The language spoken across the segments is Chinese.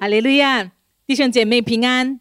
哈利路亚，弟兄姐妹平安，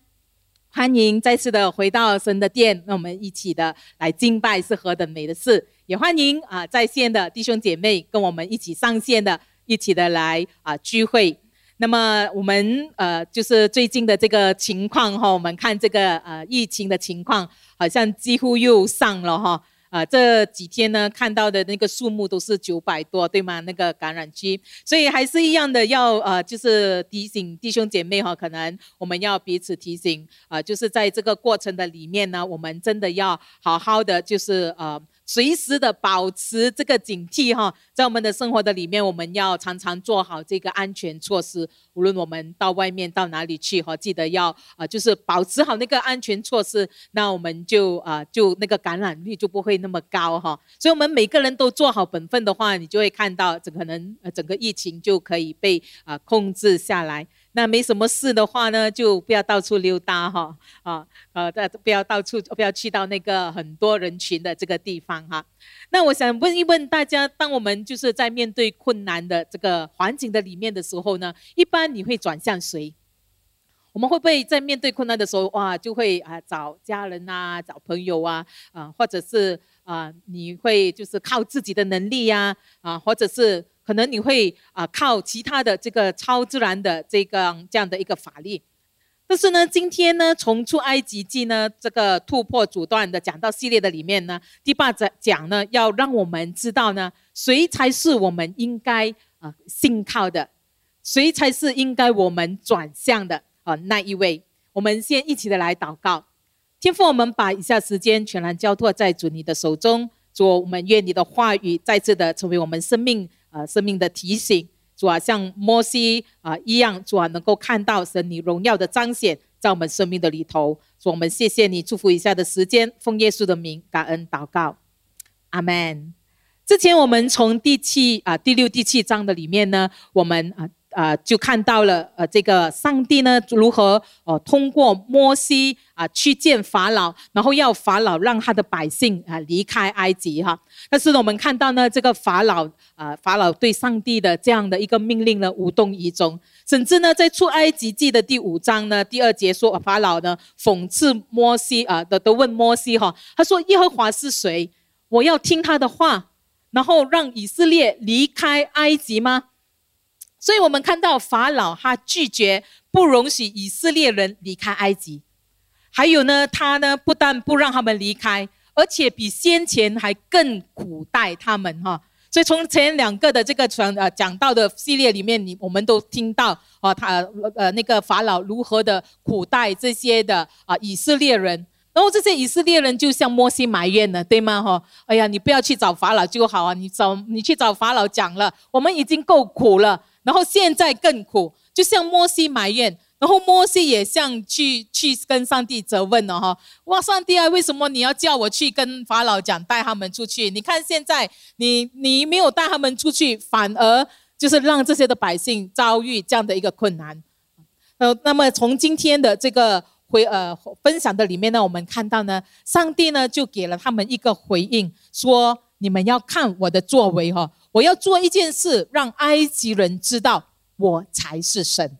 欢迎再次的回到神的殿，让我们一起的来敬拜是何等美的事。也欢迎啊在线的弟兄姐妹跟我们一起上线的，一起的来啊聚会。那么我们呃就是最近的这个情况哈，我们看这个呃疫情的情况，好像几乎又上了哈。啊，这几天呢看到的那个数目都是九百多，对吗？那个感染区，所以还是一样的，要呃，就是提醒弟兄姐妹哈，可能我们要彼此提醒啊，就是在这个过程的里面呢，我们真的要好好的，就是呃。随时的保持这个警惕哈，在我们的生活的里面，我们要常常做好这个安全措施。无论我们到外面到哪里去哈，记得要啊，就是保持好那个安全措施，那我们就啊，就那个感染率就不会那么高哈。所以，我们每个人都做好本分的话，你就会看到，整可能呃整个疫情就可以被啊控制下来。那没什么事的话呢，就不要到处溜达哈，啊，呃，不要到处，不要去到那个很多人群的这个地方哈。那我想问一问大家，当我们就是在面对困难的这个环境的里面的时候呢，一般你会转向谁？我们会不会在面对困难的时候，哇，就会啊找家人啊，找朋友啊，啊，或者是啊，你会就是靠自己的能力呀，啊，或者是。可能你会啊靠其他的这个超自然的这个这样的一个法力，但是呢，今天呢，从出埃及记呢这个突破阻断的讲到系列的里面呢，第八讲讲呢，要让我们知道呢，谁才是我们应该啊信靠的，谁才是应该我们转向的啊那一位。我们先一起的来祷告，天父，我们把以下时间全然交托在主你的手中，主，我们愿你的话语再次的成为我们生命。啊，生命的提醒，主啊，像摩西啊一样，主啊，能够看到神你荣耀的彰显在我们生命的里头。主，我们谢谢你祝福以下的时间，奉耶稣的名感恩祷告，阿门。之前我们从第七啊第六第七章的里面呢，我们啊。啊，就看到了，呃，这个上帝呢，如何哦，通过摩西啊去见法老，然后要法老让他的百姓啊离开埃及哈。但是呢，我们看到呢，这个法老啊，法老对上帝的这样的一个命令呢无动于衷，甚至呢，在出埃及记的第五章呢第二节说，法老呢讽刺摩西啊，都都问摩西哈，他说耶和华是谁？我要听他的话，然后让以色列离开埃及吗？所以我们看到法老他拒绝不容许以色列人离开埃及，还有呢，他呢不但不让他们离开，而且比先前还更苦待他们哈。所以从前两个的这个传呃讲到的系列里面，你我们都听到啊，他呃那个法老如何的苦待这些的啊以色列人，然后这些以色列人就向摩西埋怨了，对吗？哈，哎呀，你不要去找法老就好啊，你找你去找法老讲了，我们已经够苦了。然后现在更苦，就像摩西埋怨，然后摩西也像去去跟上帝责问了哈，哇，上帝啊，为什么你要叫我去跟法老讲带他们出去？你看现在你你没有带他们出去，反而就是让这些的百姓遭遇这样的一个困难。呃，那么从今天的这个回呃分享的里面呢，我们看到呢，上帝呢就给了他们一个回应，说你们要看我的作为哈。我要做一件事，让埃及人知道我才是神。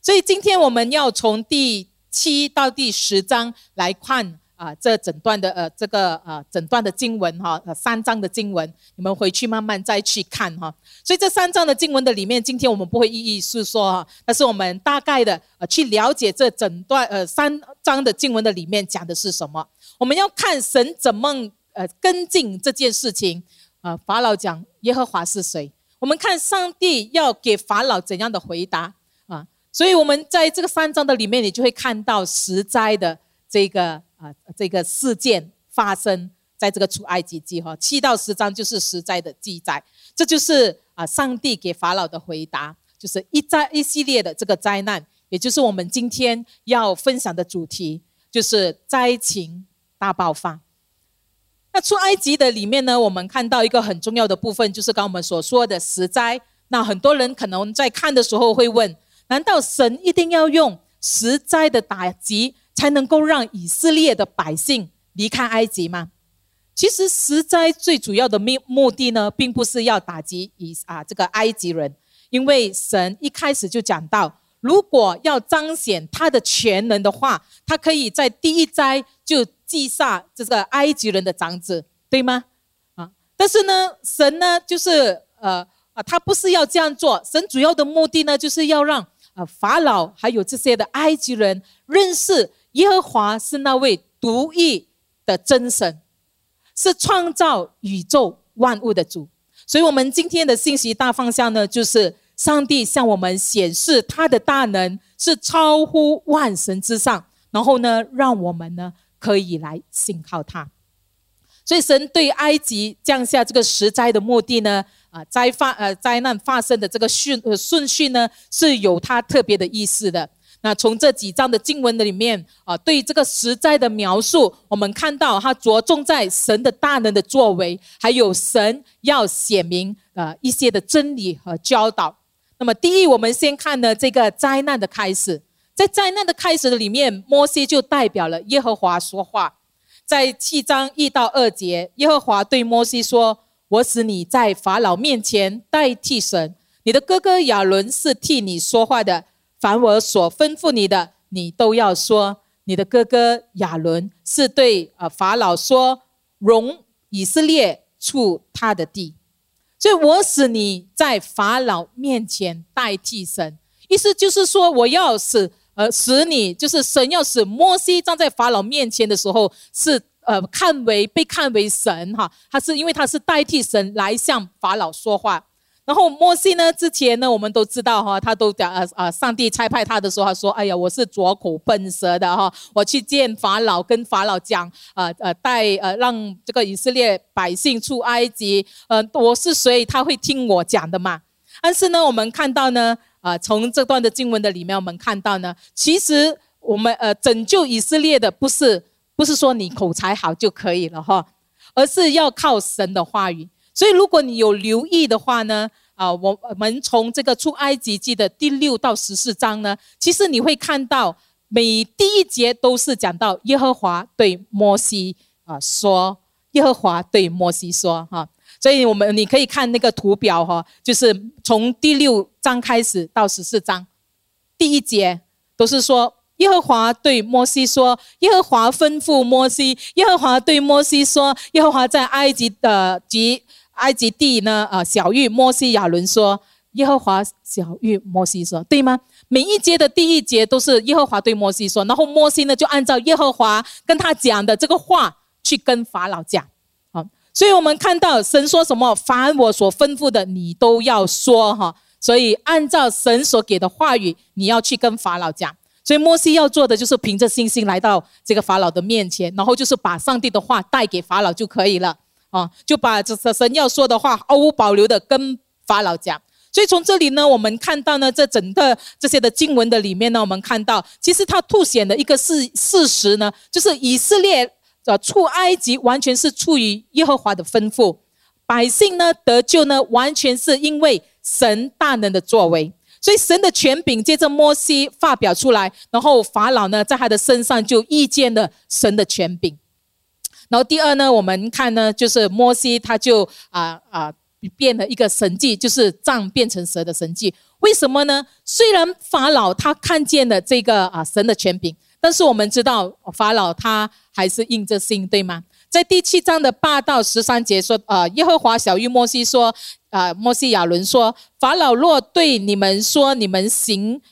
所以今天我们要从第七到第十章来看啊，这整段的呃这个呃整段的经文哈，三章的经文，你们回去慢慢再去看哈。所以这三章的经文的里面，今天我们不会一一诉说哈，但是我们大概的呃去了解这整段呃三章的经文的里面讲的是什么。我们要看神怎么呃跟进这件事情。啊，法老讲耶和华是谁？我们看上帝要给法老怎样的回答啊？所以，我们在这个三章的里面，你就会看到实在的这个啊这个事件发生在这个出埃及记哈，七到十章就是实在的记载。这就是啊，上帝给法老的回答，就是一灾一系列的这个灾难，也就是我们今天要分享的主题，就是灾情大爆发。那出埃及的里面呢，我们看到一个很重要的部分，就是刚我们所说的十灾。那很多人可能在看的时候会问：难道神一定要用十灾的打击，才能够让以色列的百姓离开埃及吗？其实十灾最主要的目目的呢，并不是要打击以啊这个埃及人，因为神一开始就讲到，如果要彰显他的全能的话，他可以在第一灾就记下这个埃及人的长子，对吗？啊，但是呢，神呢，就是呃啊，他不是要这样做，神主要的目的呢，就是要让啊法老还有这些的埃及人认识耶和华是那位独一的真神，是创造宇宙万物的主。所以，我们今天的信息大方向呢，就是上帝向我们显示他的大能是超乎万神之上，然后呢，让我们呢可以来信靠他。所以，神对埃及降下这个十灾的目的呢，啊，灾发呃灾难发生的这个顺呃顺序呢，是有它特别的意思的。那从这几章的经文的里面啊，对这个实在的描述，我们看到它着重在神的大能的作为，还有神要显明呃一些的真理和教导。那么第一，我们先看呢这个灾难的开始，在灾难的开始的里面，摩西就代表了耶和华说话。在七章一到二节，耶和华对摩西说：“我使你在法老面前代替神，你的哥哥亚伦是替你说话的。”凡我所吩咐你的，你都要说。你的哥哥亚伦是对啊法老说，容以色列出他的地。所以我使你在法老面前代替神，意思就是说，我要使呃使你，就是神要使摩西站在法老面前的时候，是呃看为被看为神哈，他是因为他是代替神来向法老说话。然后摩西呢？之前呢，我们都知道哈，他都讲呃呃，上帝差派他的时候，他说：“哎呀，我是拙口笨舌的哈，我去见法老，跟法老讲，呃呃，带呃让这个以色列百姓出埃及，呃，我是谁？他会听我讲的嘛？但是呢，我们看到呢，啊，从这段的经文的里面，我们看到呢，其实我们呃拯救以色列的不是不是说你口才好就可以了哈，而是要靠神的话语。”所以，如果你有留意的话呢，啊，我我们从这个出埃及记的第六到十四章呢，其实你会看到每第一节都是讲到耶和华对摩西啊说，耶和华对摩西说哈，所以我们你可以看那个图表哈，就是从第六章开始到十四章，第一节都是说耶和华对摩西说，耶和华吩咐摩西，耶和华对摩西说，耶和华在埃及的及。埃及地呢？啊，小玉摩西亚伦说：“耶和华小玉摩西说，对吗？每一节的第一节都是耶和华对摩西说，然后摩西呢就按照耶和华跟他讲的这个话去跟法老讲。所以我们看到神说什么，凡我所吩咐的，你都要说哈。所以按照神所给的话语，你要去跟法老讲。所以摩西要做的就是凭着信心来到这个法老的面前，然后就是把上帝的话带给法老就可以了。”啊，就把这神要说的话毫无保留的跟法老讲。所以从这里呢，我们看到呢，这整个这些的经文的里面呢，我们看到其实它凸显的一个事事实呢，就是以色列啊出埃及完全是出于耶和华的吩咐，百姓呢得救呢完全是因为神大能的作为。所以神的权柄借着摩西发表出来，然后法老呢在他的身上就遇见了神的权柄。然后第二呢，我们看呢，就是摩西他就啊啊变了一个神迹，就是杖变成蛇的神迹。为什么呢？虽然法老他看见了这个啊神的权柄，但是我们知道法老他还是硬着心，对吗？在第七章的八到十三节说，啊耶和华小玉摩西说，啊摩西亚伦说，法老若对你们说，你们行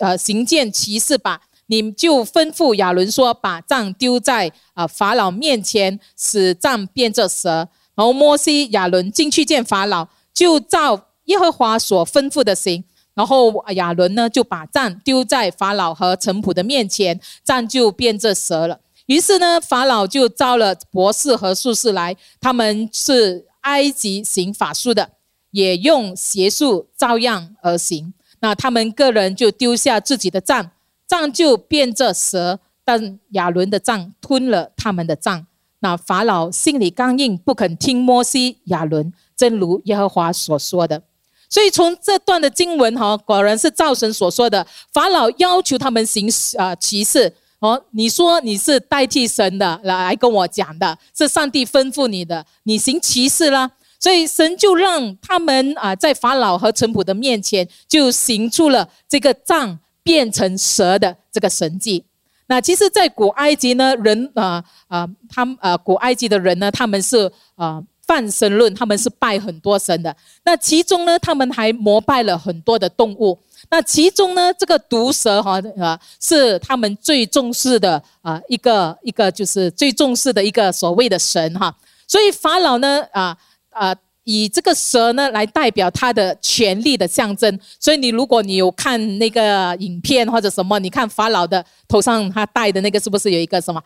呃行见奇事吧。你就吩咐亚伦说：“把杖丢在啊法老面前，使杖变作蛇。”然后摩西、亚伦进去见法老，就照耶和华所吩咐的行。然后亚伦呢，就把杖丢在法老和臣仆的面前，杖就变作蛇了。于是呢，法老就招了博士和术士来，他们是埃及行法术的，也用邪术照样而行。那他们个人就丢下自己的杖。杖就变作蛇，但亚伦的杖吞了他们的杖。那法老心里刚硬，不肯听摩西、亚伦，正如耶和华所说的。所以从这段的经文哈，果然是造神所说的。法老要求他们行啊骑士哦，你说你是代替神的来跟我讲的，是上帝吩咐你的，你行骑士啦。所以神就让他们啊，在法老和臣仆的面前，就行出了这个杖。变成蛇的这个神迹。那其实，在古埃及呢，人啊啊，他们呃，古埃及的人呢，他们是啊。泛神论，他们是拜很多神的。那其中呢，他们还膜拜了很多的动物。那其中呢，这个毒蛇哈啊，是他们最重视的啊一个一个就是最重视的一个所谓的神哈。所以法老呢啊啊以这个蛇呢来代表他的权力的象征。所以你如果你有看那个影片或者什么，你看法老的头上他戴的那个是不是有一个什么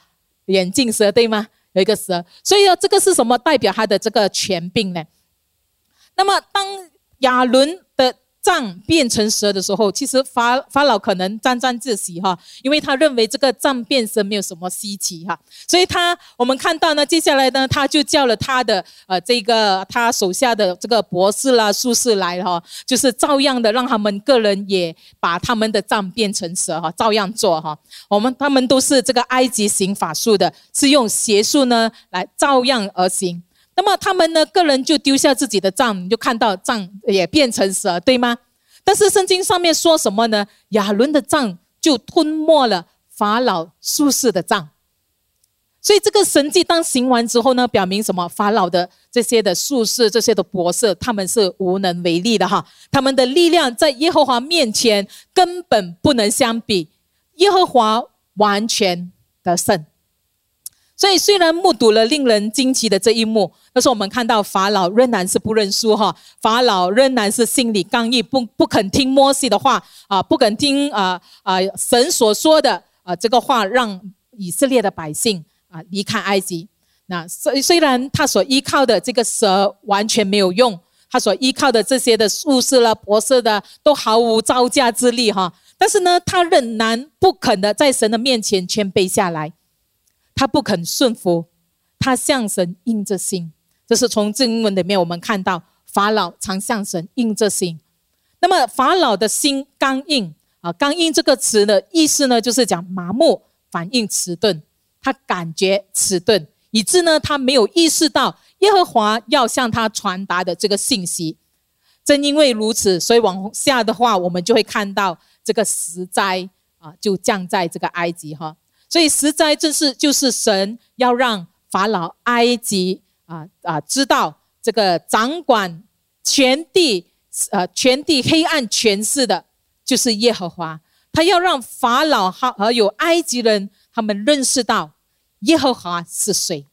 眼镜蛇对吗？有一个蛇，所以呢，这个是什么代表他的这个权柄呢？那么当亚伦杖变成蛇的时候，其实法法老可能沾沾自喜哈，因为他认为这个杖变蛇没有什么稀奇哈，所以他我们看到呢，接下来呢，他就叫了他的呃这个他手下的这个博士啦、术士来哈，就是照样的让他们个人也把他们的杖变成蛇哈，照样做哈。我们他们都是这个埃及行法术的，是用邪术呢来照样而行。那么他们呢？个人就丢下自己的杖，你就看到杖也变成蛇，对吗？但是圣经上面说什么呢？亚伦的杖就吞没了法老术士的杖。所以这个神迹当行完之后呢，表明什么？法老的这些的术士、这些的博士，他们是无能为力的哈。他们的力量在耶和华面前根本不能相比，耶和华完全的胜。所以，虽然目睹了令人惊奇的这一幕，但是我们看到法老仍然是不认输哈。法老仍然是心里刚毅，不不肯听摩西的话啊，不肯听啊啊神所说的啊这个话，让以色列的百姓啊离开埃及。那虽虽然他所依靠的这个蛇完全没有用，他所依靠的这些的术士了、博士的都毫无招架之力哈，但是呢，他仍然不肯的在神的面前谦卑下来。他不肯顺服，他向神硬着心。这是从经文里面我们看到，法老常向神硬着心。那么法老的心刚硬啊，刚硬这个词的意思呢，就是讲麻木、反应迟钝，他感觉迟钝，以致呢他没有意识到耶和华要向他传达的这个信息。正因为如此，所以往下的话，我们就会看到这个十灾啊，就降在这个埃及哈。所以实在正是就是神要让法老埃及啊啊知道这个掌管全地呃全地黑暗权势的，就是耶和华。他要让法老和还有埃及人他们认识到耶和华是谁。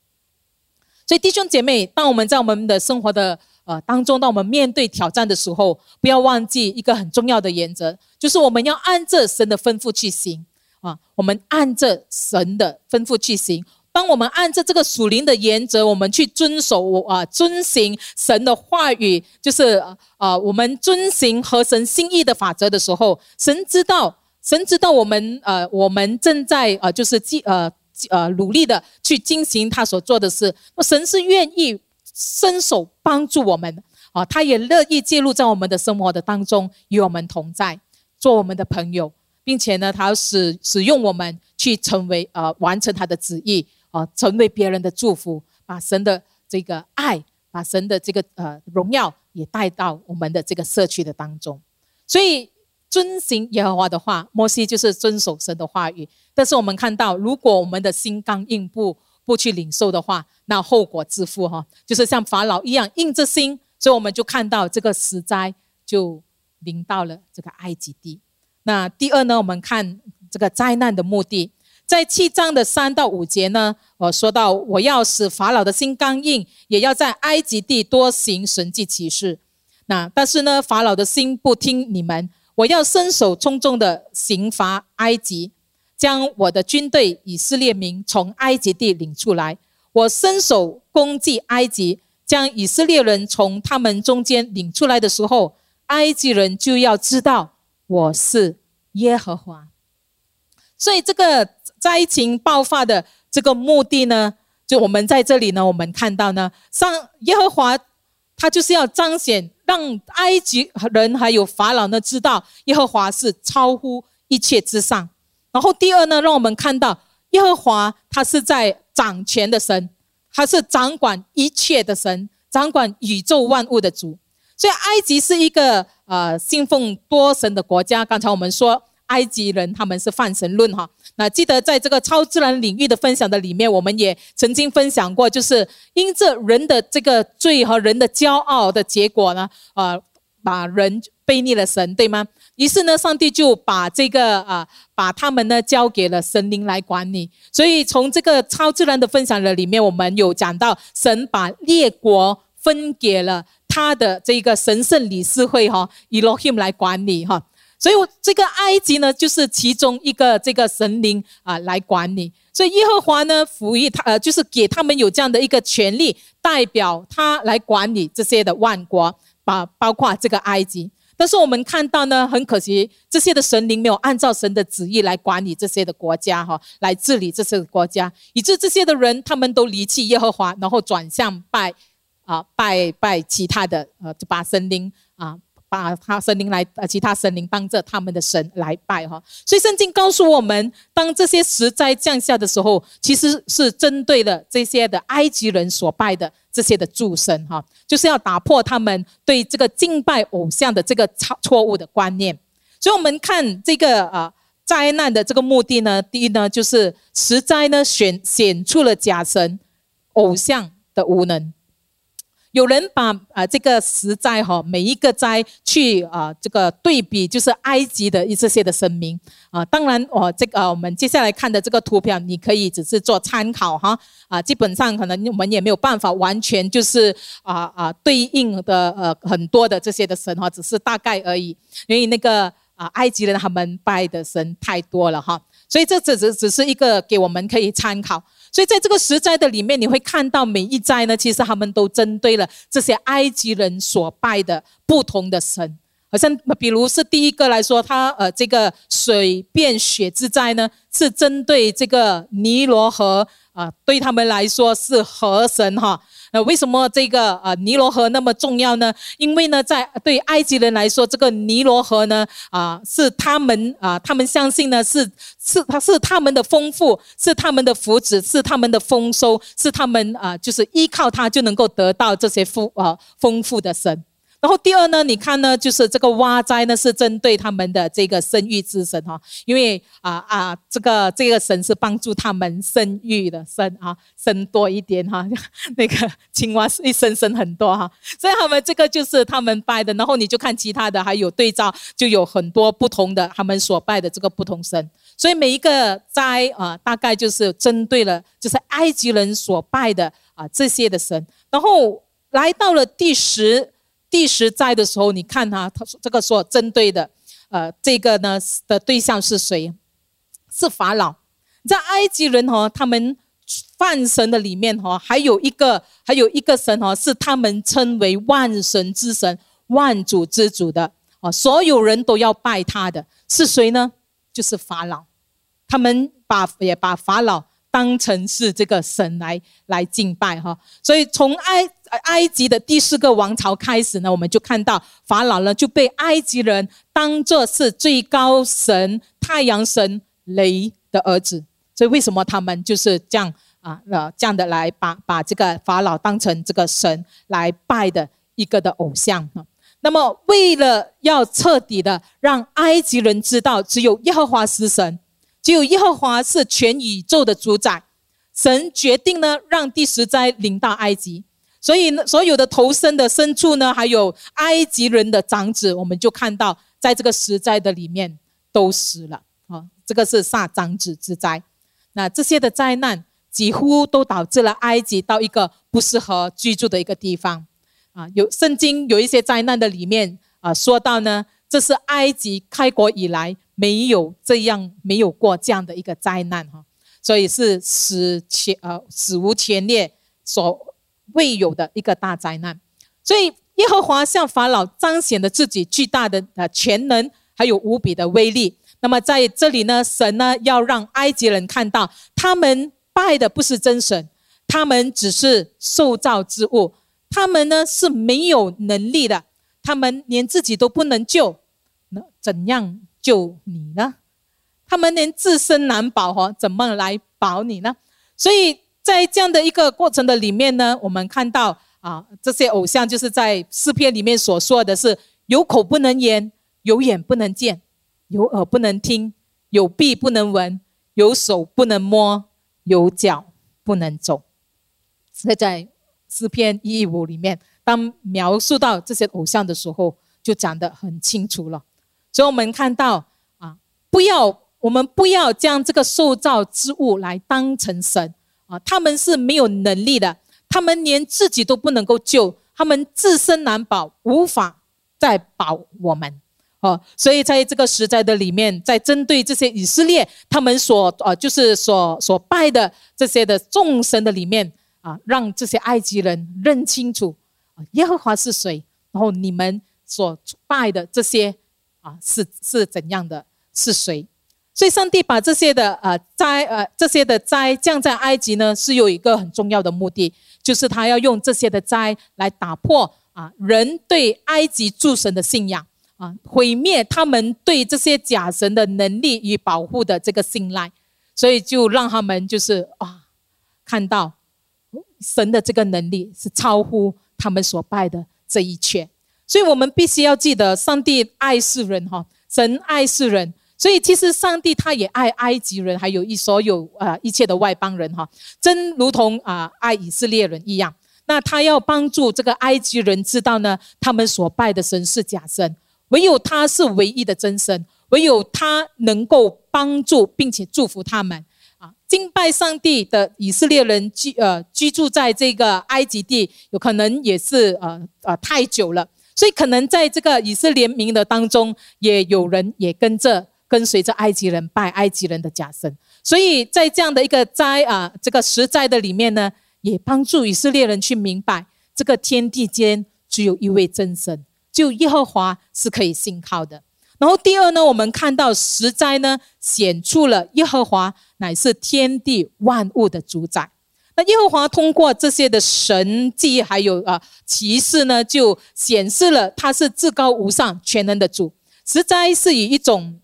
所以弟兄姐妹，当我们在我们的生活的呃当中，当我们面对挑战的时候，不要忘记一个很重要的原则，就是我们要按着神的吩咐去行。啊，我们按着神的吩咐去行。当我们按着这个属灵的原则，我们去遵守我啊，遵行神的话语，就是啊，我们遵行合神心意的法则的时候，神知道，神知道我们呃，我们正在呃，就是继呃呃努力的去进行他所做的事。那神是愿意伸手帮助我们啊，他也乐意介入在我们的生活的当中，与我们同在，做我们的朋友。并且呢，他使使用我们去成为呃完成他的旨意啊，成为别人的祝福，把神的这个爱，把神的这个呃荣耀也带到我们的这个社区的当中。所以遵行耶和华的话，摩西就是遵守神的话语。但是我们看到，如果我们的心刚硬，不不去领受的话，那后果自负哈，就是像法老一样硬着心。所以我们就看到这个死灾就临到了这个埃及地。那第二呢，我们看这个灾难的目的，在七章的三到五节呢，我说到我要使法老的心刚硬，也要在埃及地多行神迹奇事。那但是呢，法老的心不听你们，我要伸手重重的刑罚埃及，将我的军队以色列民从埃及地领出来。我伸手攻击埃及，将以色列人从他们中间领出来的时候，埃及人就要知道。我是耶和华，所以这个灾情爆发的这个目的呢，就我们在这里呢，我们看到呢，上耶和华他就是要彰显，让埃及人还有法老呢知道耶和华是超乎一切之上。然后第二呢，让我们看到耶和华他是在掌权的神，他是掌管一切的神，掌管宇宙万物的主。所以埃及是一个呃信奉多神的国家。刚才我们说，埃及人他们是泛神论哈。那记得在这个超自然领域的分享的里面，我们也曾经分享过，就是因着人的这个罪和人的骄傲的结果呢，呃，把人背逆了神，对吗？于是呢，上帝就把这个啊，把他们呢交给了神灵来管理。所以从这个超自然的分享的里面，我们有讲到，神把列国分给了他的这个神圣理事会哈，Elohim 来管理哈。所以这个埃及呢，就是其中一个这个神灵啊来管理。所以耶和华呢赋予他呃，就是给他们有这样的一个权利，代表他来管理这些的万国，把包括这个埃及。但是我们看到呢，很可惜，这些的神灵没有按照神的旨意来管理这些的国家，哈，来治理这些的国家，以致这些的人他们都离弃耶和华，然后转向拜，啊，拜拜其他的，呃，就把神灵啊。把他神灵来，呃，其他神灵帮着他们的神来拜哈，所以圣经告诉我们，当这些石灾降下的时候，其实是针对了这些的埃及人所拜的这些的诸神哈，就是要打破他们对这个敬拜偶像的这个错错误的观念。所以我们看这个啊灾难的这个目的呢，第一呢就是石灾呢显显出了假神偶像的无能。有人把啊这个十灾哈每一个灾去啊这个对比，就是埃及的一这些的神明啊。当然我这个我们接下来看的这个图表，你可以只是做参考哈啊。基本上可能我们也没有办法完全就是啊啊对应的呃很多的这些的神哈，只是大概而已。因为那个啊埃及人他们拜的神太多了哈，所以这只只只是一个给我们可以参考。所以在这个十灾的里面，你会看到每一灾呢，其实他们都针对了这些埃及人所拜的不同的神。好像比如是第一个来说，他呃这个水变血之灾呢，是针对这个尼罗河啊，对他们来说是河神哈。那为什么这个啊尼罗河那么重要呢？因为呢，在对埃及人来说，这个尼罗河呢啊是他们啊他们相信呢是是它是他们的丰富，是他们的福祉，是他们的丰收，是他们啊就是依靠它就能够得到这些富啊丰富的神。然后第二呢，你看呢，就是这个蛙灾呢，是针对他们的这个生育之神哈，因为啊啊，这个这个神是帮助他们生育的生啊，生多一点哈，那个青蛙一生生很多哈，所以他们这个就是他们拜的。然后你就看其他的，还有对照，就有很多不同的他们所拜的这个不同神。所以每一个灾啊，大概就是针对了，就是埃及人所拜的啊这些的神。然后来到了第十。第十灾的时候，你看他，他说这个说针对的，呃，这个呢的对象是谁？是法老。在埃及人哈，他们泛神的里面哈，还有一个还有一个神哈，是他们称为万神之神、万主之主的啊，所有人都要拜他的，是谁呢？就是法老。他们把也把法老。当成是这个神来来敬拜哈，所以从埃埃及的第四个王朝开始呢，我们就看到法老呢就被埃及人当作是最高神太阳神雷的儿子，所以为什么他们就是这样啊呃这样的来把把这个法老当成这个神来拜的一个的偶像哈？那么为了要彻底的让埃及人知道只有耶和华是神。只有耶和华是全宇宙的主宰，神决定呢，让第十灾临到埃及，所以呢，所有的投生的牲畜呢，还有埃及人的长子，我们就看到在这个十灾的里面都死了啊。这个是杀长子之灾，那这些的灾难几乎都导致了埃及到一个不适合居住的一个地方啊。有圣经有一些灾难的里面啊，说到呢，这是埃及开国以来。没有这样，没有过这样的一个灾难哈，所以是史前呃史无前例所未有的一个大灾难。所以耶和华向法老彰显了自己巨大的呃全能，还有无比的威力。那么在这里呢，神呢要让埃及人看到，他们拜的不是真神，他们只是受造之物，他们呢是没有能力的，他们连自己都不能救，那怎样？救你呢？他们连自身难保哈，怎么来保你呢？所以在这样的一个过程的里面呢，我们看到啊，这些偶像就是在诗篇里面所说的是有口不能言，有眼不能见，有耳不能听，有鼻不能闻，有手不能摸，有脚不能走。这在诗篇一五里面，当描述到这些偶像的时候，就讲得很清楚了。所以我们看到啊，不要我们不要将这个受造之物来当成神啊，他们是没有能力的，他们连自己都不能够救，他们自身难保，无法再保我们。哦，所以在这个时代的里面，在针对这些以色列他们所呃，就是所所拜的这些的众神的里面啊，让这些埃及人认清楚，耶和华是谁，然后你们所拜的这些啊是是怎样的，是谁？所以上帝把这些的呃灾呃这些的灾降在埃及呢，是有一个很重要的目的，就是他要用这些的灾来打破啊人对埃及诸神的信仰。啊！毁灭他们对这些假神的能力与保护的这个信赖，所以就让他们就是啊，看到神的这个能力是超乎他们所拜的这一切。所以我们必须要记得，上帝爱世人哈，神爱世人，所以其实上帝他也爱埃及人，还有一所有啊一切的外邦人哈，真如同啊爱以色列人一样。那他要帮助这个埃及人知道呢，他们所拜的神是假神。唯有他是唯一的真神，唯有他能够帮助并且祝福他们啊！敬拜上帝的以色列人居呃居住在这个埃及地，有可能也是呃呃太久了，所以可能在这个以色列民的当中，也有人也跟着跟随着埃及人拜埃及人的假神，所以在这样的一个灾啊这个实灾的里面呢，也帮助以色列人去明白，这个天地间只有一位真神。就耶和华是可以信靠的。然后第二呢，我们看到实灾呢显出了耶和华乃是天地万物的主宰。那耶和华通过这些的神迹还有啊启示呢，就显示了他是至高无上、全能的主。十灾是以一种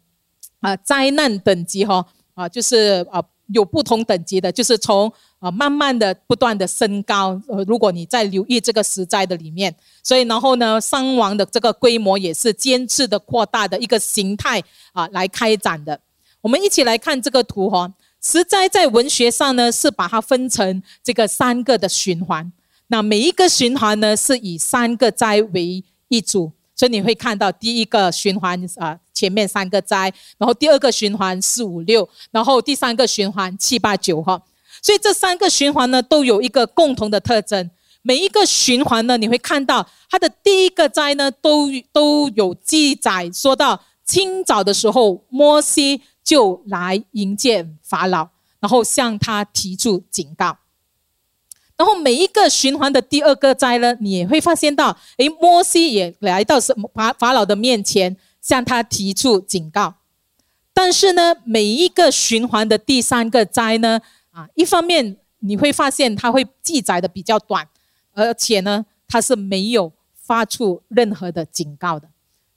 啊灾难等级哈啊，就是啊有不同等级的，就是从。啊，慢慢的不断的升高。呃，如果你在留意这个实在的里面，所以然后呢，伤亡的这个规模也是渐次的扩大的一个形态啊，来开展的。我们一起来看这个图哈。实在在文学上呢，是把它分成这个三个的循环。那每一个循环呢，是以三个灾为一组，所以你会看到第一个循环啊，前面三个灾，然后第二个循环四五六，然后第三个循环七八九哈。所以这三个循环呢，都有一个共同的特征。每一个循环呢，你会看到它的第一个灾呢，都都有记载，说到清早的时候，摩西就来迎接法老，然后向他提出警告。然后每一个循环的第二个灾呢，你也会发现到，诶，摩西也来到什法法老的面前，向他提出警告。但是呢，每一个循环的第三个灾呢？啊，一方面你会发现它会记载的比较短，而且呢，它是没有发出任何的警告的，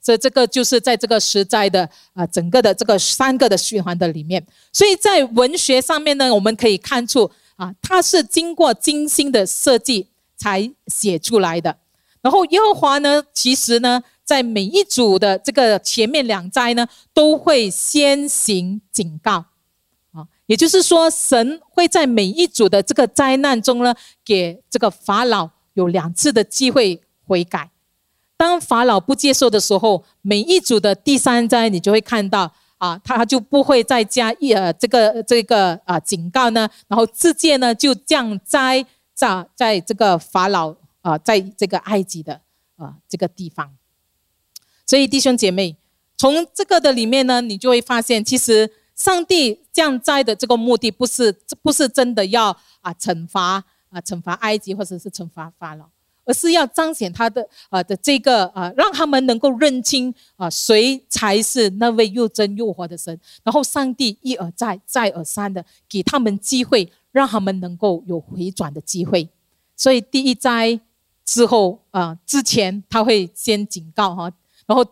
所以这个就是在这个实在的啊整个的这个三个的循环的里面，所以在文学上面呢，我们可以看出啊，它是经过精心的设计才写出来的。然后耶和华呢，其实呢，在每一组的这个前面两灾呢，都会先行警告啊。也就是说，神会在每一组的这个灾难中呢，给这个法老有两次的机会悔改。当法老不接受的时候，每一组的第三灾，你就会看到啊，他就不会再加一呃这个这个啊警告呢，然后直接呢就降灾在在这个法老啊，在这个埃及的啊这个地方。所以弟兄姐妹，从这个的里面呢，你就会发现其实。上帝降灾的这个目的，不是不是真的要啊惩罚啊惩罚埃及或者是惩罚法老，而是要彰显他的啊的这个啊，让他们能够认清啊谁才是那位又真又活的神。然后上帝一而再再而三的给他们机会，让他们能够有回转的机会。所以第一灾之后啊之前他会先警告哈，然后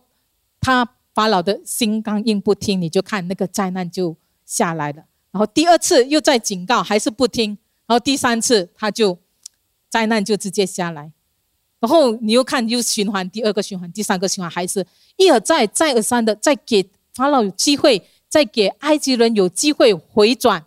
他。法老的心刚硬不听，你就看那个灾难就下来了。然后第二次又在警告，还是不听。然后第三次他就灾难就直接下来。然后你又看又循环第二个循环，第三个循环还是一而再再而三的再给法老有机会再给埃及人有机会回转，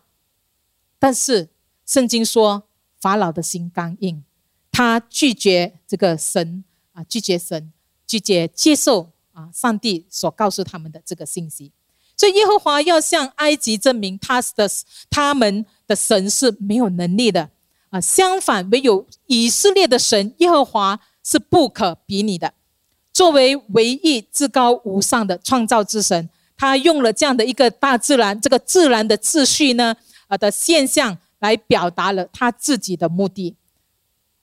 但是圣经说法老的心刚硬，他拒绝这个神啊，拒绝神，拒绝接受啊上帝所告诉他们的这个信息。所以耶和华要向埃及证明他的他们的神是没有能力的啊，相反，唯有以色列的神耶和华是不可比拟的。作为唯一至高无上的创造之神，他用了这样的一个大自然这个自然的秩序呢啊的现象来表达了他自己的目的。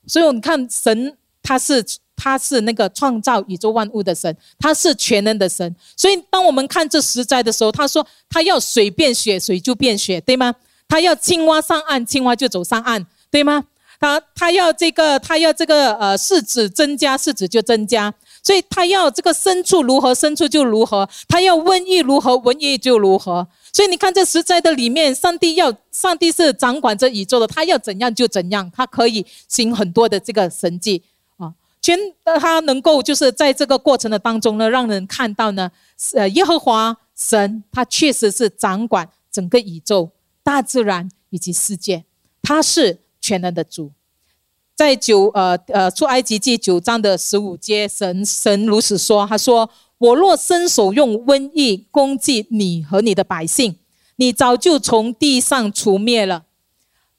所以，我们看神他是。他是那个创造宇宙万物的神，他是全能的神。所以，当我们看这十灾的时候，他说他要水变雪，水就变雪，对吗？他要青蛙上岸，青蛙就走上岸，对吗？他他要这个，他要这个，呃，柿子增加，柿子就增加。所以，他要这个牲畜如何，牲畜就如何；他要瘟疫如何，瘟疫就如何。所以，你看这实在的里面，上帝要，上帝是掌管着宇宙的，他要怎样就怎样，他可以行很多的这个神迹啊。全他能够就是在这个过程的当中呢，让人看到呢，呃，耶和华神他确实是掌管整个宇宙、大自然以及世界，他是全能的主。在九呃呃出埃及记九章的十五节，神神如此说：他说，我若伸手用瘟疫攻击你和你的百姓，你早就从地上除灭了。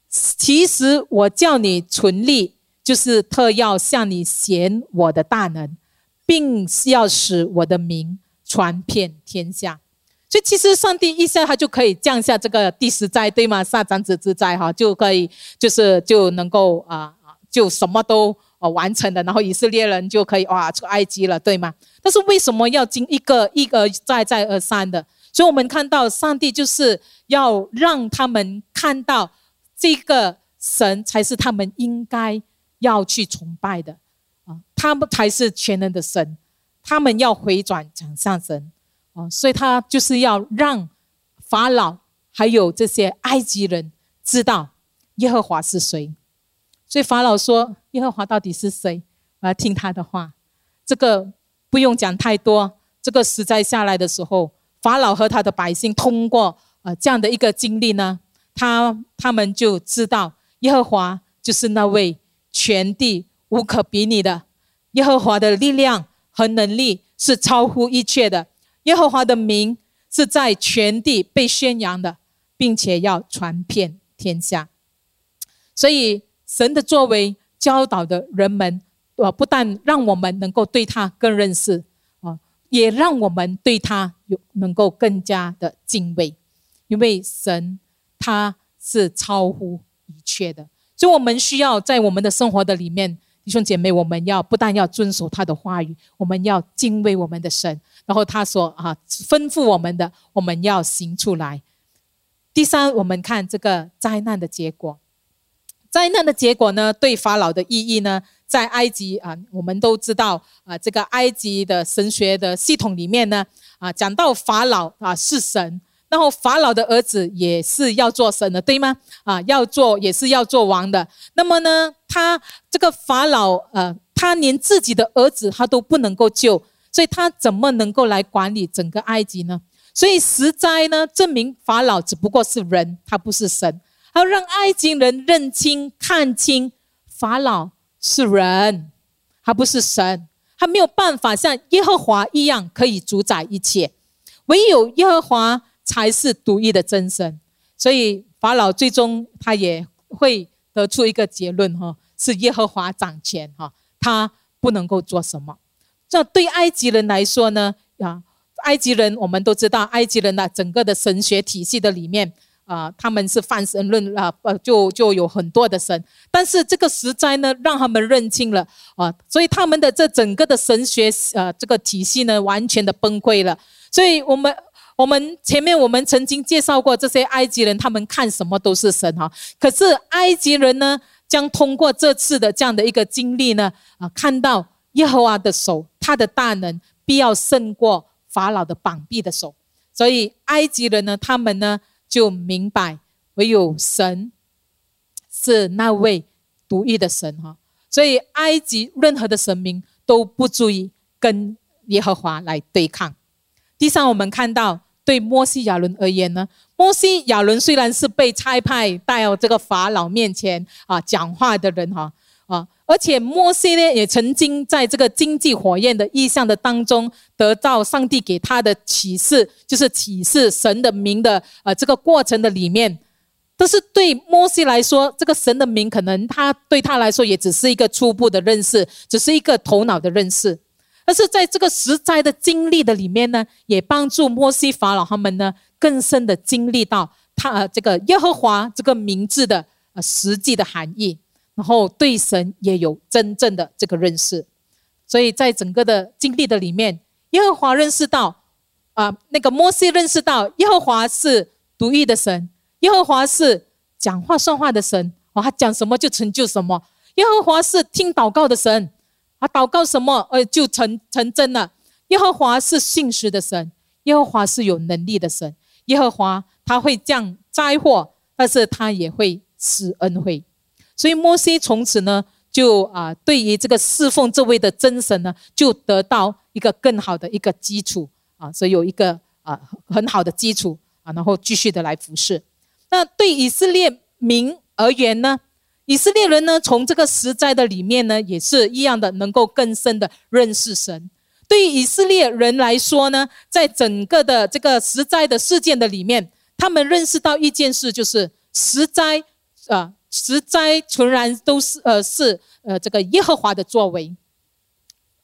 其实我叫你存立。就是特要向你显我的大能，并要使我的名传遍天下。所以其实上帝一下他就可以降下这个第十灾，对吗？撒长子之灾哈，就可以就是就能够啊就什么都啊完成的，然后以色列人就可以哇出埃及了，对吗？但是为什么要经一个一而再再而三的？所以我们看到上帝就是要让他们看到这个神才是他们应该。要去崇拜的啊，他们才是全能的神，他们要回转讲上神啊，所以他就是要让法老还有这些埃及人知道耶和华是谁。所以法老说：“耶和华到底是谁？”我要听他的话。这个不用讲太多。这个实在下来的时候，法老和他的百姓通过呃这样的一个经历呢，他他们就知道耶和华就是那位。全地无可比拟的耶和华的力量和能力是超乎一切的。耶和华的名是在全地被宣扬的，并且要传遍天下。所以神的作为教导的人们，呃，不但让我们能够对他更认识啊，也让我们对他有能够更加的敬畏，因为神他是超乎一切的。所以，我们需要在我们的生活的里面，弟兄姐妹，我们要不但要遵守他的话语，我们要敬畏我们的神，然后他说啊，吩咐我们的，我们要行出来。第三，我们看这个灾难的结果。灾难的结果呢，对法老的意义呢，在埃及啊，我们都知道啊，这个埃及的神学的系统里面呢，啊，讲到法老啊是神。然后法老的儿子也是要做神的，对吗？啊，要做也是要做王的。那么呢，他这个法老，呃，他连自己的儿子他都不能够救，所以他怎么能够来管理整个埃及呢？所以实在呢，证明法老只不过是人，他不是神。要让埃及人认清、看清，法老是人，他不是神，他没有办法像耶和华一样可以主宰一切，唯有耶和华。才是独一的真神，所以法老最终他也会得出一个结论哈，是耶和华掌权哈，他不能够做什么。这对埃及人来说呢，啊，埃及人我们都知道，埃及人的整个的神学体系的里面啊，他们是泛神论啊，呃，就就有很多的神，但是这个实在呢，让他们认清了啊，所以他们的这整个的神学呃这个体系呢，完全的崩溃了，所以我们。我们前面我们曾经介绍过这些埃及人，他们看什么都是神哈。可是埃及人呢，将通过这次的这样的一个经历呢，啊，看到耶和华的手，他的大能必要胜过法老的绑臂的手。所以埃及人呢，他们呢就明白，唯有神是那位独一的神哈。所以埃及任何的神明都不足以跟耶和华来对抗。第三，我们看到对摩西亚伦而言呢，摩西亚伦虽然是被差派带到这个法老面前啊讲话的人哈，啊而且摩西呢也曾经在这个经济火焰的意象的当中得到上帝给他的启示，就是启示神的名的呃这个过程的里面。但是对摩西来说，这个神的名可能他对他来说也只是一个初步的认识，只是一个头脑的认识。但是在这个实在的经历的里面呢，也帮助摩西法老他们呢更深的经历到他呃这个耶和华这个名字的呃实际的含义，然后对神也有真正的这个认识。所以在整个的经历的里面，耶和华认识到啊，那个摩西认识到耶和华是独一的神。耶和华是讲话算话的神，哦，他讲什么就成就什么。耶和华是听祷告的神，啊，祷告什么，呃，就成成真了。耶和华是信实的神，耶和华是有能力的神。耶和华他会降灾祸，但是他也会施恩惠。所以摩西从此呢，就啊，对于这个侍奉这位的真神呢，就得到一个更好的一个基础啊，所以有一个啊很好的基础啊，然后继续的来服侍。那对以色列民而言呢？以色列人呢，从这个实在的里面呢，也是一样的，能够更深的认识神。对于以色列人来说呢，在整个的这个实在的事件的里面，他们认识到一件事，就是实在啊，实在全然都是呃是呃这个耶和华的作为，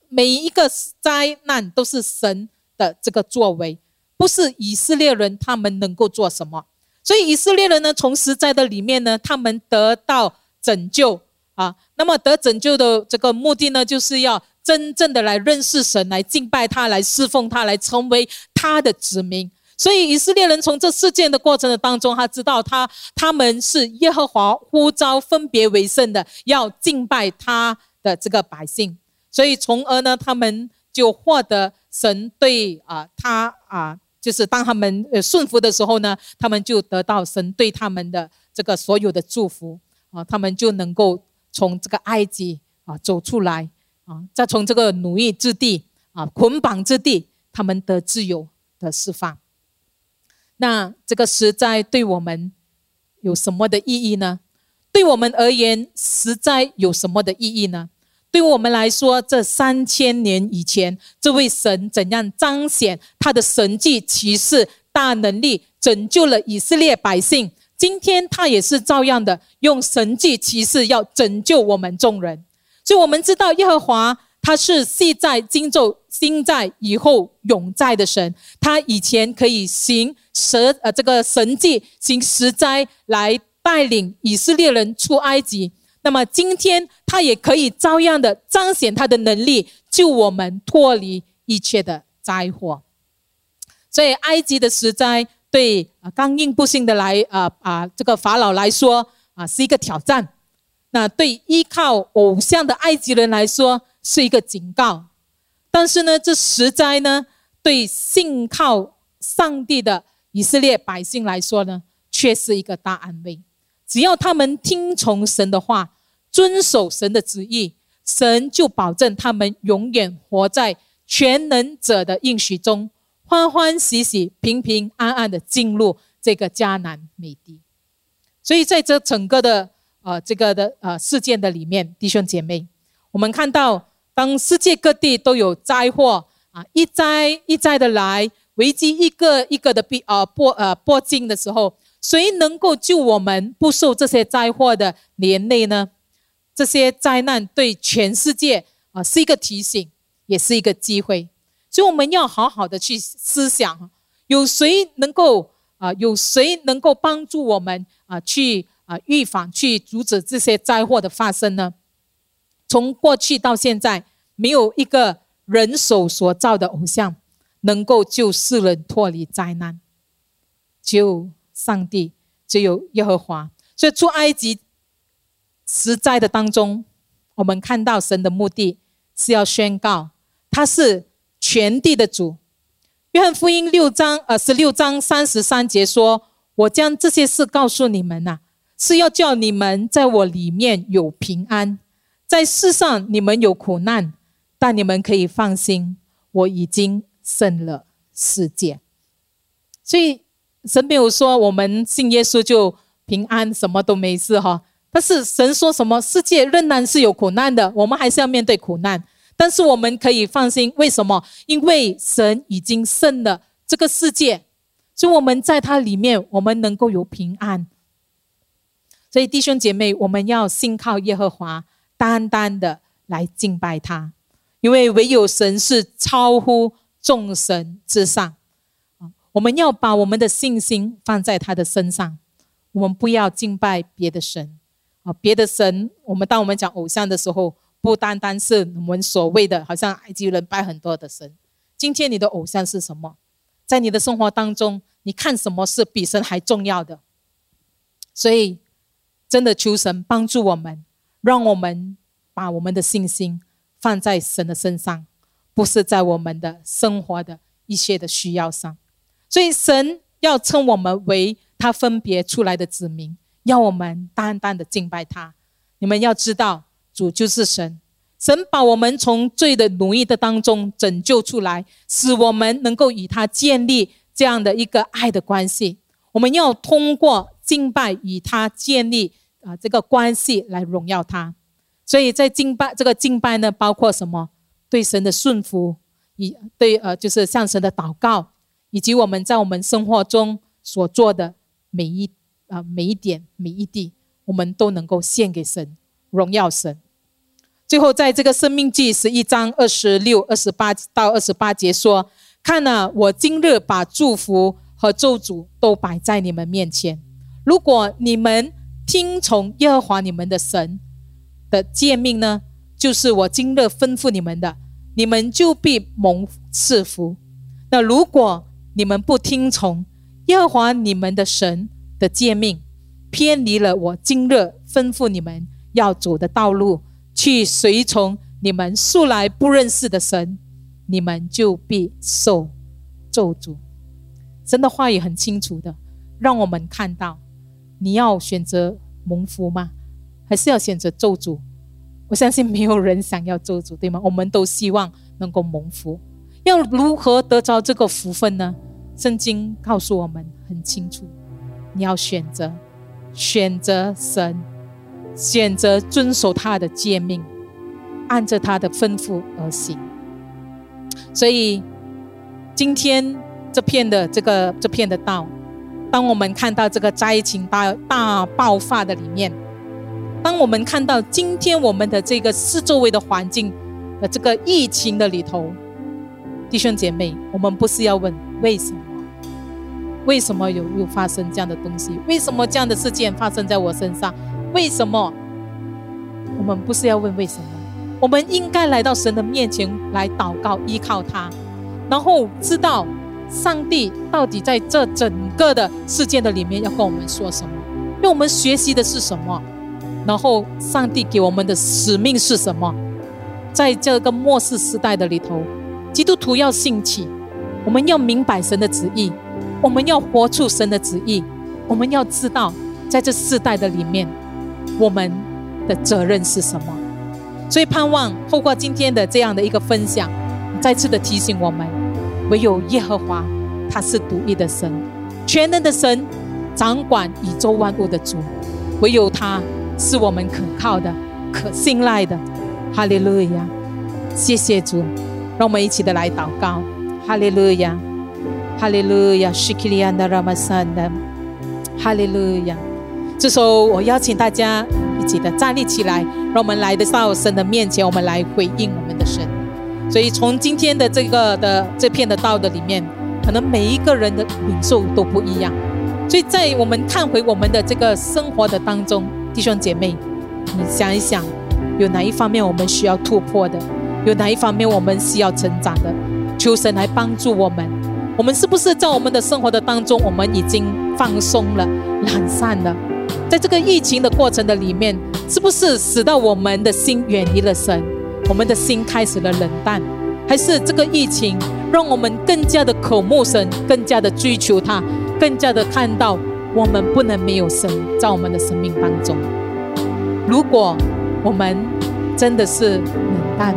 每一个灾难都是神的这个作为，不是以色列人他们能够做什么。所以以色列人呢，从实在的里面呢，他们得到拯救啊。那么得拯救的这个目的呢，就是要真正的来认识神，来敬拜他，来侍奉他，来成为他的子民。所以以色列人从这事件的过程的当中，他知道他他们是耶和华呼召分别为圣的，要敬拜他的这个百姓。所以从而呢，他们就获得神对啊他啊。就是当他们呃顺服的时候呢，他们就得到神对他们的这个所有的祝福啊，他们就能够从这个埃及啊走出来啊，再从这个奴役之地啊捆绑之地，他们得自由的释放。那这个实在对我们有什么的意义呢？对我们而言，实在有什么的意义呢？对我们来说，这三千年以前，这位神怎样彰显他的神迹奇事、大能力，拯救了以色列百姓？今天他也是照样的用神迹奇事要拯救我们众人。所以，我们知道耶和华他是系在、今昼、今在、以后永在的神。他以前可以行蛇呃这个神迹，行十灾来带领以色列人出埃及。那么今天他也可以照样的彰显他的能力，救我们脱离一切的灾祸。所以埃及的十灾对啊刚硬不信的来啊啊这个法老来说啊是一个挑战，那对依靠偶像的埃及人来说是一个警告。但是呢，这十灾呢对信靠上帝的以色列百姓来说呢，却是一个大安慰。只要他们听从神的话，遵守神的旨意，神就保证他们永远活在全能者的应许中，欢欢喜喜、平平安安的进入这个迦南美地。所以，在这整个的呃这个的呃事件的里面，弟兄姐妹，我们看到，当世界各地都有灾祸啊，一灾一灾的来，危机一个一个的逼呃迫呃迫近的时候。谁能够救我们不受这些灾祸的连累呢？这些灾难对全世界啊是一个提醒，也是一个机会，所以我们要好好的去思想：有谁能够啊？有谁能够帮助我们啊？去啊预防、去阻止这些灾祸的发生呢？从过去到现在，没有一个人手所造的偶像能够救世人脱离灾难，就。上帝只有耶和华，所以出埃及实在的当中，我们看到神的目的是要宣告他是全地的主。约翰福音六章呃十六章三十三节说：“我将这些事告诉你们呐，是要叫你们在我里面有平安，在世上你们有苦难，但你们可以放心，我已经胜了世界。所以神没有说我们信耶稣就平安，什么都没事哈。但是神说什么？世界仍然是有苦难的，我们还是要面对苦难。但是我们可以放心，为什么？因为神已经胜了这个世界，所以我们在它里面，我们能够有平安。所以弟兄姐妹，我们要信靠耶和华，单单的来敬拜他，因为唯有神是超乎众神之上。我们要把我们的信心放在他的身上，我们不要敬拜别的神啊！别的神，我们当我们讲偶像的时候，不单单是我们所谓的，好像埃及人拜很多的神。今天你的偶像是什么？在你的生活当中，你看什么是比神还重要的？所以，真的求神帮助我们，让我们把我们的信心放在神的身上，不是在我们的生活的一些的需要上。所以神要称我们为他分别出来的子民，要我们单单的敬拜他。你们要知道，主就是神，神把我们从罪的奴役的当中拯救出来，使我们能够与他建立这样的一个爱的关系。我们要通过敬拜与他建立啊这个关系来荣耀他。所以在敬拜这个敬拜呢，包括什么？对神的顺服，以对呃就是向神的祷告。以及我们在我们生活中所做的每一啊每一点每一滴，我们都能够献给神，荣耀神。最后，在这个生命记十一章二十六、二十八到二十八节说：“看呐，我今日把祝福和咒诅都摆在你们面前。如果你们听从耶和华你们的神的诫命呢，就是我今日吩咐你们的，你们就必蒙赐福。那如果你们不听从耶和华你们的神的诫命，偏离了我今日吩咐你们要走的道路，去随从你们素来不认识的神，你们就必受咒诅。神的话语很清楚的，让我们看到，你要选择蒙福吗？还是要选择咒诅？我相信没有人想要咒诅，对吗？我们都希望能够蒙福。要如何得着这个福分呢？圣经告诉我们很清楚，你要选择，选择神，选择遵守他的诫命，按着他的吩咐而行。所以，今天这片的这个这片的道，当我们看到这个灾情大大爆发的里面，当我们看到今天我们的这个四周围的环境的这个疫情的里头。弟兄姐妹，我们不是要问为什么？为什么有又发生这样的东西？为什么这样的事件发生在我身上？为什么？我们不是要问为什么？我们应该来到神的面前来祷告，依靠他，然后知道上帝到底在这整个的事件的里面要跟我们说什么，因为我们学习的是什么，然后上帝给我们的使命是什么，在这个末世时代的里头。基督徒要兴起，我们要明白神的旨意，我们要活出神的旨意，我们要知道在这世代的里面，我们的责任是什么。所以盼望透过今天的这样的一个分享，再次的提醒我们，唯有耶和华他是独一的神，全能的神，掌管宇宙万物的主，唯有他是我们可靠的、可信赖的。哈利路亚，谢谢主。让我们一起的来祷告，哈利路亚，哈利路亚，希克里安的拉玛山的，哈利路亚。这时候，我邀请大家一起的站立起来，让我们来到神的面前，我们来回应我们的神。所以，从今天的这个的这片的道的里面，可能每一个人的领受都不一样。所以在我们看回我们的这个生活的当中，弟兄姐妹，你想一想，有哪一方面我们需要突破的？有哪一方面我们需要成长的？求神来帮助我们。我们是不是在我们的生活的当中，我们已经放松了、懒散了？在这个疫情的过程的里面，是不是使到我们的心远离了神？我们的心开始了冷淡？还是这个疫情让我们更加的渴慕神，更加的追求他，更加的看到我们不能没有神在我们的生命当中？如果我们真的是冷淡，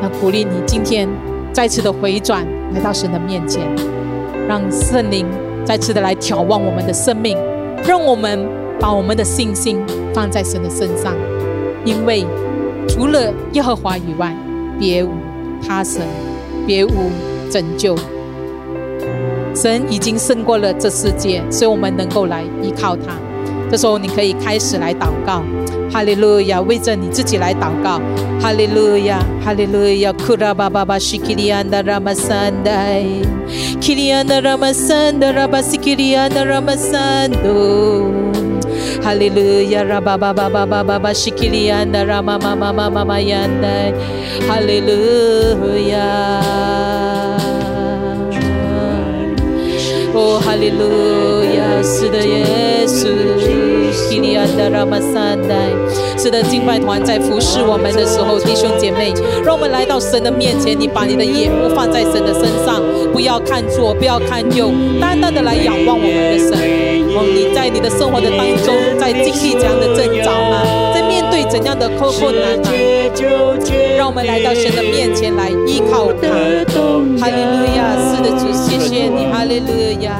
那鼓励你今天再次的回转，来到神的面前。让圣灵再次的来眺望我们的生命，让我们把我们的信心放在神的身上，因为除了耶和华以外，别无他神，别无拯救。神已经胜过了这世界，所以我们能够来依靠他。这时候，你可以开始来祷告。哈利路亚，为着你自己来祷告。哈利路亚，哈利路亚，库拉巴巴巴西基利安达拉玛三代，基利安达拉玛三达拉巴西基利安达拉玛三多。哈利路亚，拉巴巴巴巴巴巴巴西基利安的，是的，敬拜团在服侍我们的时候，弟兄姐妹，让我们来到神的面前，你把你的眼目放在神的身上，不要看左，不要看右，单单的来仰望我们的神。哦，你在你的生活的当中，在经历怎样的挣扎吗？在面对怎样的困困难吗？让我们来到神的面前来依靠他。哈利路亚，是的，主，谢谢你，哈利路亚。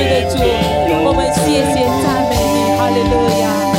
谢的主，我们谢谢赞美你，哈利路亚。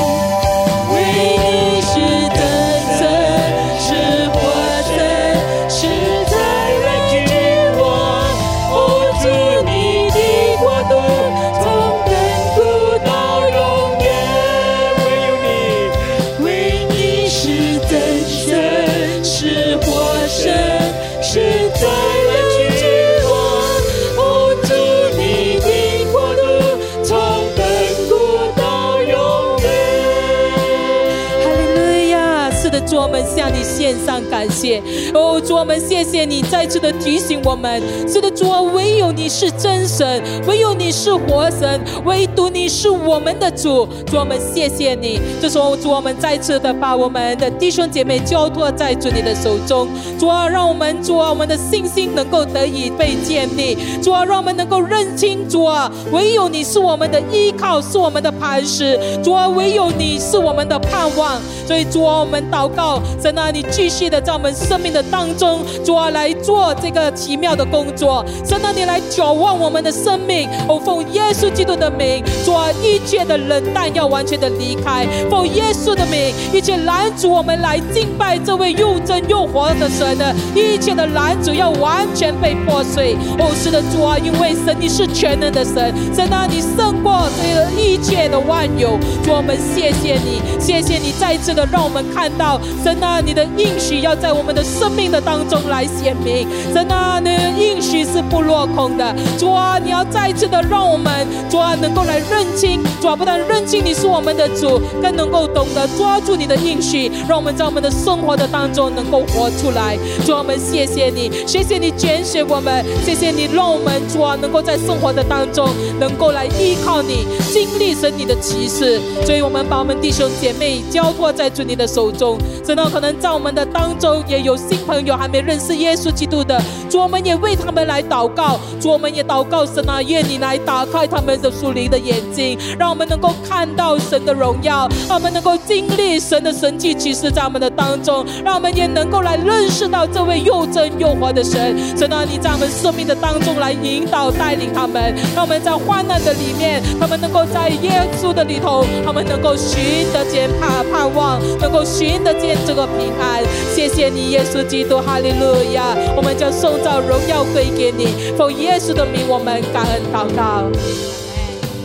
哦，主我们谢谢你再次的提醒我们，是的，主啊，唯有你是真神，唯有你是活神，唯独你是我们的主。主，我们谢谢你。这时候，主，我们再次的把我们的弟兄姐妹交托在主你的手中。主啊，让我们主啊，我们的信心能够得以被建立。主啊，让我们能够认清主啊，唯有你是我们的依靠，是我们的磐石。主啊，唯有你是我们的盼望。所以，主啊，我们祷告，神啊，你继续的在我们生命的当中，主啊，来做这个奇妙的工作。神啊，你来眺望我们的生命。哦，奉耶稣基督的名，主啊，一切的冷淡要完全的离开。奉耶稣的名，一切拦阻我们来敬拜这位又真又活的神的一切的拦阻要完全被破碎。哦，是的，主啊，因为神你是全能的神，神啊，你胜过这个一切的万有。主，我们谢谢你，谢谢你再次的。让我们看到神啊，你的应许要在我们的生命的当中来显明。神啊，你的应许是不落空的。主啊，你要再次的让我们主啊能够来认清，主啊不但认清你是我们的主，更能够懂得抓住你的应许，让我们在我们的生活的当中能够活出来。主啊，我们谢谢你，谢谢你拣选我们，谢谢你让我们主啊能够在生活的当中能够来依靠你，经历神你的启示。所以我们把我们弟兄姐妹交托在。主你的手中，真的可能在我们的当中也有新朋友还没认识耶稣基督的，主我们也为他们来祷告，主我们也祷告神啊，愿你来打开他们的属灵的眼眼睛，让我们能够看到神的荣耀，让我们能够经历神的神迹奇事在我们的当中，让我们也能够来认识到这位又真又活的神。神啊，你在我们生命的当中来引导带领他们，让我们在患难的里面，他们能够在耶稣的里头，他们能够寻得见盼盼望，能够寻得见这个平安。谢谢你，耶稣基督，哈利路亚！我们将颂造荣耀归给你，奉耶稣的名，我们感恩祷告，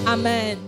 阿门。